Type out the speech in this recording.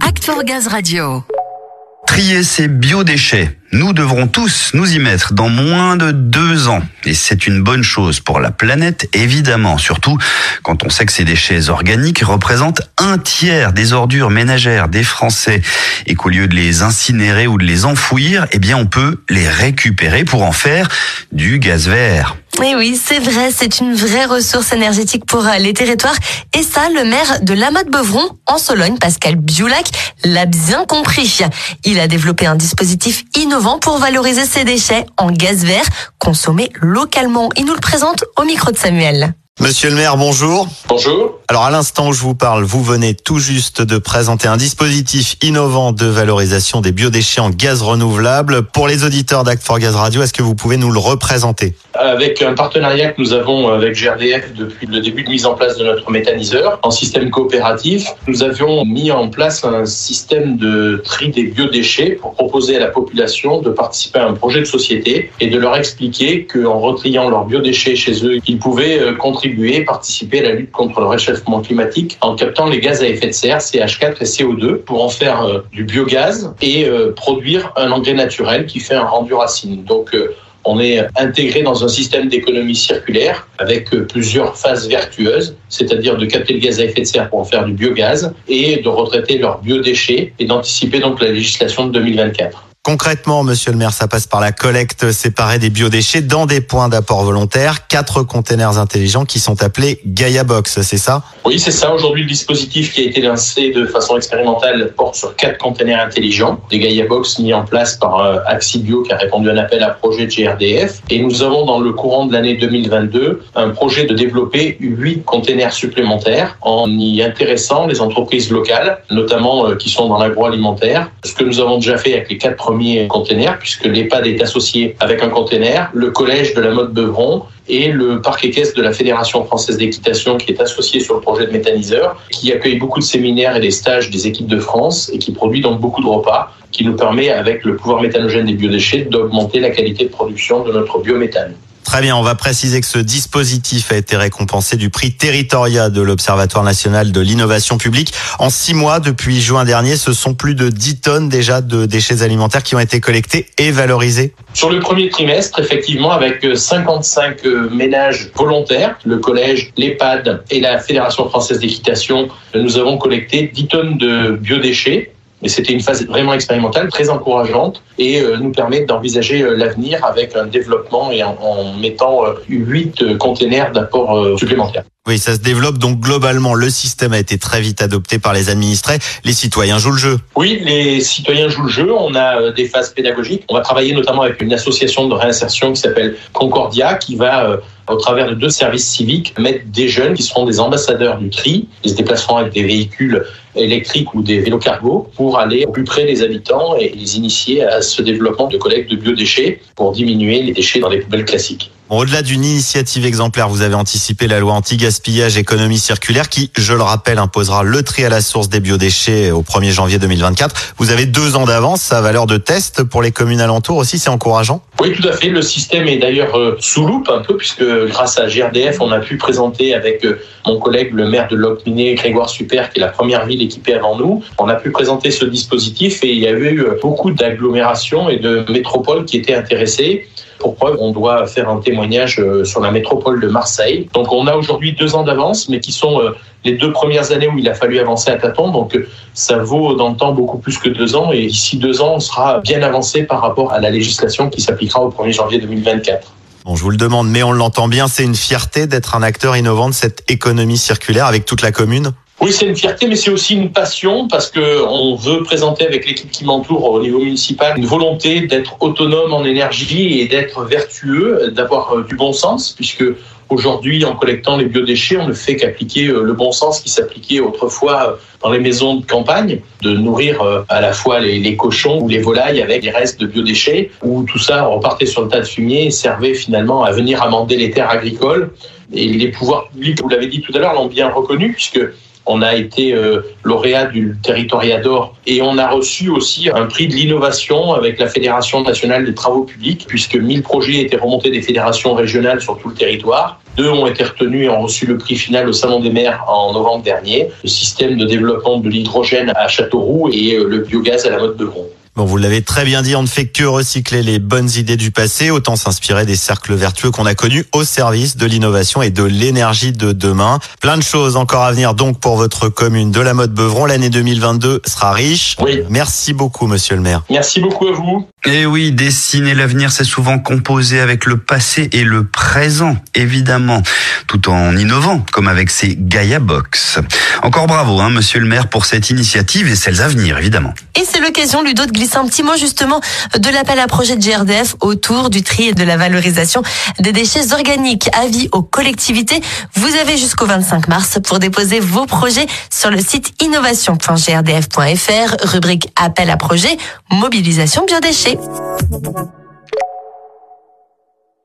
Act Gaz Radio. Trier ces biodéchets. Nous devrons tous nous y mettre dans moins de deux ans. Et c'est une bonne chose pour la planète, évidemment. Surtout quand on sait que ces déchets organiques représentent un tiers des ordures ménagères des Français. Et qu'au lieu de les incinérer ou de les enfouir, eh bien, on peut les récupérer pour en faire du gaz vert. Oui, oui, c'est vrai, c'est une vraie ressource énergétique pour euh, les territoires. Et ça, le maire de Lamotte-Beuvron, en Sologne, Pascal Biolac, l'a bien compris. Il a développé un dispositif innovant pour valoriser ces déchets en gaz vert consommés localement. Il nous le présente au micro de Samuel. Monsieur le maire, bonjour. Bonjour. Alors à l'instant où je vous parle, vous venez tout juste de présenter un dispositif innovant de valorisation des biodéchets en gaz renouvelable. Pour les auditeurs d'Act for Gaz Radio, est-ce que vous pouvez nous le représenter? Avec un partenariat que nous avons avec GRDF depuis le début de mise en place de notre méthaniseur en système coopératif, nous avions mis en place un système de tri des biodéchets pour proposer à la population de participer à un projet de société et de leur expliquer qu'en retriant leurs biodéchets chez eux, ils pouvaient euh, contribuer, participer à la lutte contre le réchauffement climatique en captant les gaz à effet de serre, CH4 et CO2, pour en faire euh, du biogaz et euh, produire un engrais naturel qui fait un rendu racine. Donc, euh, on est intégré dans un système d'économie circulaire avec plusieurs phases vertueuses, c'est-à-dire de capter le gaz à effet de serre pour en faire du biogaz et de retraiter leurs biodéchets et d'anticiper donc la législation de 2024. Concrètement, monsieur le maire, ça passe par la collecte séparée des biodéchets dans des points d'apport volontaire, quatre containers intelligents qui sont appelés Gaia Box, c'est ça? Oui, c'est ça. Aujourd'hui, le dispositif qui a été lancé de façon expérimentale porte sur quatre containers intelligents, des Gaia Box mis en place par euh, Axibio qui a répondu à un appel à projet de GRDF. Et nous avons dans le courant de l'année 2022 un projet de développer huit containers supplémentaires en y intéressant les entreprises locales, notamment euh, qui sont dans l'agroalimentaire. Ce que nous avons déjà fait avec les quatre premiers conteneur, puisque l'EHPAD est associé avec un conteneur, le collège de la mode Beuvron et le parc équestre de la Fédération française d'équitation qui est associé sur le projet de méthaniseur, qui accueille beaucoup de séminaires et des stages des équipes de France et qui produit donc beaucoup de repas, qui nous permet, avec le pouvoir méthanogène des biodéchets, d'augmenter la qualité de production de notre biométhane. Très bien, on va préciser que ce dispositif a été récompensé du prix Territoria de l'Observatoire national de l'innovation publique. En six mois, depuis juin dernier, ce sont plus de 10 tonnes déjà de déchets alimentaires qui ont été collectés et valorisés. Sur le premier trimestre, effectivement, avec 55 euh, ménages volontaires, le collège, l'EHPAD et la Fédération française d'équitation, nous avons collecté 10 tonnes de biodéchets et c'était une phase vraiment expérimentale, très encourageante, et euh, nous permet d'envisager euh, l'avenir avec un développement et en, mettant euh, huit containers d'apport supplémentaires. Oui, ça se développe donc globalement. Le système a été très vite adopté par les administrés. Les citoyens jouent le jeu. Oui, les citoyens jouent le jeu. On a des phases pédagogiques. On va travailler notamment avec une association de réinsertion qui s'appelle Concordia, qui va au travers de deux services civiques, mettre des jeunes qui seront des ambassadeurs du tri. Ils se déplaceront avec des véhicules électriques ou des vélos cargo pour aller au plus près des habitants et les initier à ce développement de collecte de biodéchets pour diminuer les déchets dans les poubelles classiques. Au-delà d'une initiative exemplaire, vous avez anticipé la loi anti-gaspillage économie circulaire qui, je le rappelle, imposera le tri à la source des biodéchets au 1er janvier 2024. Vous avez deux ans d'avance, sa valeur de test pour les communes alentours aussi, c'est encourageant? Oui, tout à fait. Le système est d'ailleurs euh, sous loupe un peu puisque grâce à GRDF, on a pu présenter avec euh, mon collègue, le maire de Locminé, Grégoire Super, qui est la première ville équipée avant nous, on a pu présenter ce dispositif et il y a eu euh, beaucoup d'agglomérations et de métropoles qui étaient intéressées. Pour preuve, on doit faire un témoignage euh, sur la métropole de Marseille. Donc on a aujourd'hui deux ans d'avance, mais qui sont euh, les deux premières années où il a fallu avancer à tâtons. Donc ça vaut dans le temps beaucoup plus que deux ans. Et d'ici deux ans, on sera bien avancé par rapport à la législation qui s'appliquera au 1er janvier 2024. Bon, je vous le demande, mais on l'entend bien, c'est une fierté d'être un acteur innovant de cette économie circulaire avec toute la commune oui, c'est une fierté, mais c'est aussi une passion parce que on veut présenter avec l'équipe qui m'entoure au niveau municipal une volonté d'être autonome en énergie et d'être vertueux, d'avoir euh, du bon sens, puisque Aujourd'hui, en collectant les biodéchets, on ne fait qu'appliquer euh, le bon sens qui s'appliquait autrefois euh, dans les maisons de campagne, de nourrir à la fois les, cochons ou les volailles avec des restes de biodéchets, où tout ça repartait sur le tas de fumier et servait finalement à venir amender les terres agricoles. Et les pouvoirs publics, vous l'avez dit tout à l'heure, l'ont bien reconnu, puisque On a été euh, lauréat du Territoriador et on a reçu aussi un prix de l'innovation avec la Fédération nationale des travaux publics puisque 1000 projets étaient remontés des fédérations régionales sur tout le territoire. Deux ont été retenus et ont reçu le prix final au Salon des maires en novembre dernier. Le système de développement de l'hydrogène à Châteauroux et euh, le biogaz à la mode Beuvron. Bon, vous l'avez très bien dit, on ne fait que recycler les bonnes idées du passé, autant s'inspirer des cercles vertueux qu'on a connus au service de l'innovation et de l'énergie de demain. Plein de choses encore à venir donc pour votre commune de la mode Beuvron. L'année 2022 sera riche. Oui. Merci beaucoup, monsieur le maire. Merci beaucoup à vous. Et oui, dessiner l'avenir, c'est souvent composer avec le passé et le présent, évidemment, tout en innovant, comme avec ces Gaia Box. Encore bravo, hein, monsieur le maire, pour cette initiative et celles à venir, évidemment. Et c'est l'occasion, Ludo, de glisser un petit mot justement de l'appel à projet de GRDF autour du tri et de la valorisation des déchets organiques. Avis aux collectivités, vous avez jusqu'au 25 mars pour déposer vos projets sur le site innovation.grdf.fr, rubrique appel à projet, mobilisation biodéchets.